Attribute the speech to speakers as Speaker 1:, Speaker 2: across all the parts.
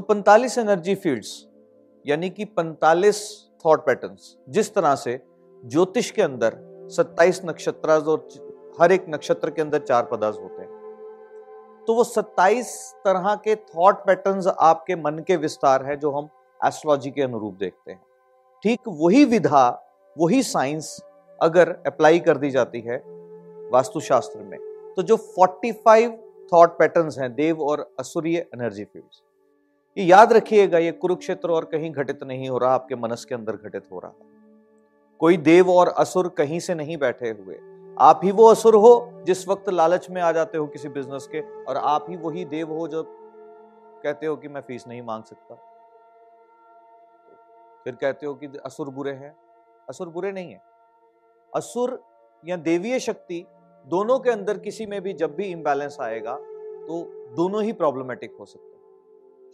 Speaker 1: 45 energy fields यानी कि 45 thought patterns जिस तरह से ज्योतिष के अंदर 27 नक्षत्र और हर एक नक्षत्र के अंदर चार पदार्थ होते हैं। तो वो 27 तरह के थॉट पैटर्न्स आपके मन के विस्तार है, जो हम एस्ट्रोलॉजी के अनुरूप देखते हैं। ठीक वही विधा, वही साइंस अगर अप्लाई कर दी जाती है वास्तुशास्त्र में तो जो 45 थॉट पैटर्न्स हैं, देव और असुरीय एनर्जी फील्ड्स ये याद रखिएगा, ये कुरुक्षेत्र और कहीं घटित नहीं हो रहा, आपके मनस के अंदर घटित हो रहा कोई देव और असुर कहीं से नहीं बैठे हुए। आप ही वो असुर हो, जिस वक्त लालच में आ जाते हो किसी बिज़नेस के, और आप ही वही देव हो जो कहते हो कि मैं फ़ीस नहीं मांग सकता। फिर कहते हो कि असुर बुरे हैं। असुर बुरे नहीं है। असुर या देवीय शक्ति दोनों के अंदर किसी में भी जब भी इम्बैलेंस आएगा तो दोनों ही प्रॉब्लमेटिक हो सकते हैं।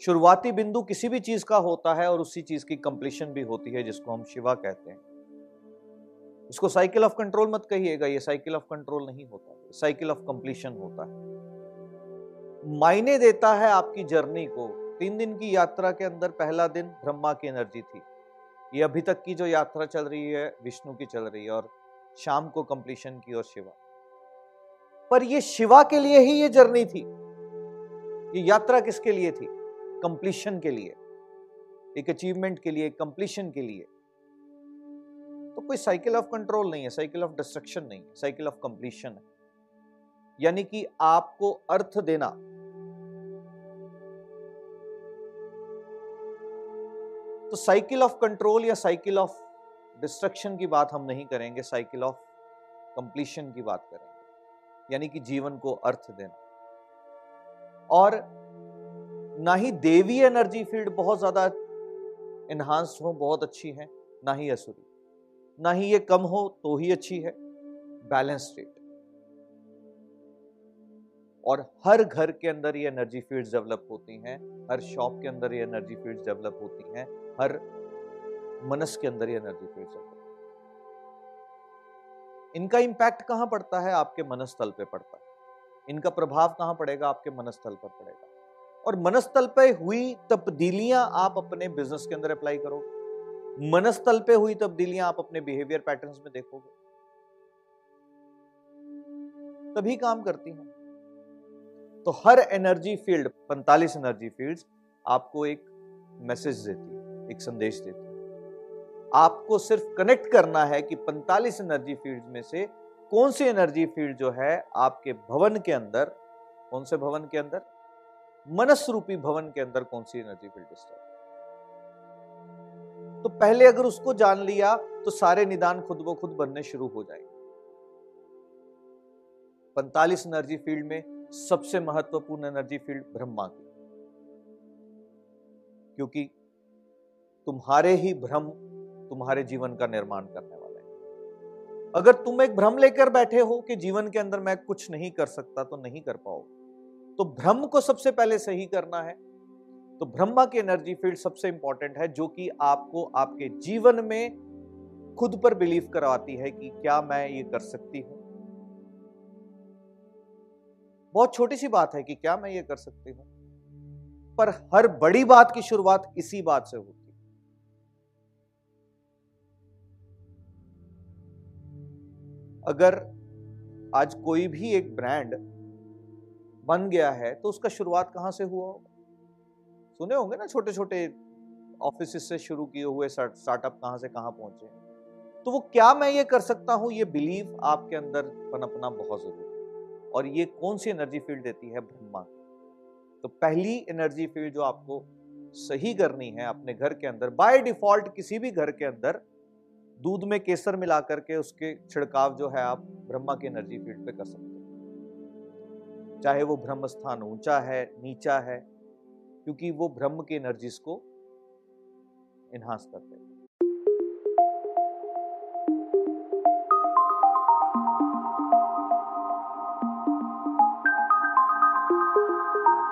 Speaker 1: शुरुआती बिंदु किसी भी चीज़ का होता है और उसी चीज़ की कंप्लीशन भी होती है, जिसको हम शिवा कहते हैं। इसको साइकिल ऑफ़ कंट्रोल मत कहिएगा, ये साइकिल ऑफ़ कंट्रोल नहीं होता साइकिल ऑफ़ कंप्लीशन होता है। मायने देता है आपकी जर्नी को। तीन दिन की यात्रा के अंदर पहला दिन ब्रह्मा की एनर्जी थी। ये अभी तक की जो यात्रा चल रही है, विष्णु की चल रही है और शाम को कंप्लीशन की और शिवा। पर ये शिवा के लिए ही ये जर्नी थी। ये यात्रा किसके लिए थी? कंप्लीशन के लिए, एक अचीवमेंट के लिए कंप्लीशन के लिए। तो कोई साइकिल ऑफ़ कंट्रोल नहीं है साइकिल ऑफ़ डिस्ट्रक्शन नहीं है साइकिल ऑफ़ कंप्लीशन है। यानी कि आपको अर्थ देना। तो साइकिल ऑफ़ कंट्रोल या साइकिल ऑफ़ डिस्ट्रक्शन की बात हम नहीं करेंगे साइकिल ऑफ़ कंप्लीशन की बात करेंगे। यानी कि जीवन को अर्थ देना। और ना ही देवी एनर्जी फ़ील्ड बहुत ज़्यादा इन्हांस्ड हो, बहुत अच्छी है, ना ही असुरी। ना ही ये कम हो तो ही अच्छी है। बैलेंस स्टेट और हर घर के अंदर ये एनर्जी फील्ड्स डेवलप होती हैं, हर शॉप के अंदर ये एनर्जी फील्ड्स डेवलप होती हैं, हर मनस के अंदर ये एनर्जी फील्ड्स डेवलप इनका इंपैक्ट कहाँ पड़ता है? आपके मनस्थल पे पड़ता है। इनका प्रभाव कहाँ पड़ेगा? आपके मनस्थल पर पड़ेगा। और मनस्थल पे हुई तब्दीलियाँ आप अपने बिज़नेस के अंदर अप्लाई करोगे। मनस्थल पे हुई तब्दीलियाँ आप अपने बिहेवियर पैटर्न्स में देखोगे। तभी काम करती हैं। तो हर एनर्जी फ़ील्ड 45 एनर्जी फील्ड्स आपको एक मैसेज देती है, एक संदेश देती है। आपको सिर्फ़ कनेक्ट करना है कि 45 एनर्जी फ़ील्ड में से कौन सी एनर्जी फ़ील्ड जो है आपके भवन के अंदर, कौन से भवन के अंदर? मनस रूपी भवन के अंदर कौन सी एनर्जी फ़ील्ड डिस्टर्ब तो पहले अगर उसको जान लिया तो सारे निदान खुद ब खुद बनने शुरू हो जाएँगे। 45 एनर्जी फ़ील्ड में सबसे महत्वपूर्ण एनर्जी फ़ील्ड ब्रह्मा की। क्योंकि तुम्हारे ही भ्रम तुम्हारे जीवन का निर्माण करने वाले हैं। अगर तुम एक भ्रम लेकर बैठे हो कि जीवन के अंदर मैं कुछ नहीं कर सकता तो नहीं कर पाओगे। तो भ्रम को सबसे पहले सही करना है। तो ब्रह्मा की एनर्जी फ़ील्ड सबसे इंपॉर्टेंट है, जो कि आपको आपके जीवन में खुद पर बिलीव करवाती है कि क्या मैं ये कर सकती हूँ। बहुत छोटी सी बात है कि क्या मैं ये कर सकती हूँ। पर हर बड़ी बात की शुरुआत इसी बात से होती अगर आज कोई भी एक ब्रांड बन गया है तो उसका शुरुआत कहाँ से हुआ? होगा सुने होंगे ना छोटे छोटे ऑफ़िस से शुरू किए हुए स्टार्टअप कहाँ से कहाँ पहुँचे तो वो क्या मैं ये कर सकता हूँ? ये बिलीव आपके अंदर पनपना बहुत ज़रूरी है। और ये कौन सी एनर्जी फ़ील्ड देती है? ब्रह्मा। तो पहली एनर्जी फ़ील्ड जो आपको सही करनी है अपने घर के अंदर बाय डिफ़ॉल्ट किसी भी घर के अंदर, दूध में केसर मिला करके उसके छिड़काव जो है आप ब्रह्मा की एनर्जी फ़ील्ड पे कर सकते हैं। चाहे वो ब्रह्म स्थान ऊँचा है, नीचा है, क्योंकि वो ब्रह्म के एनर्जीज को इन्हांस करते हैं।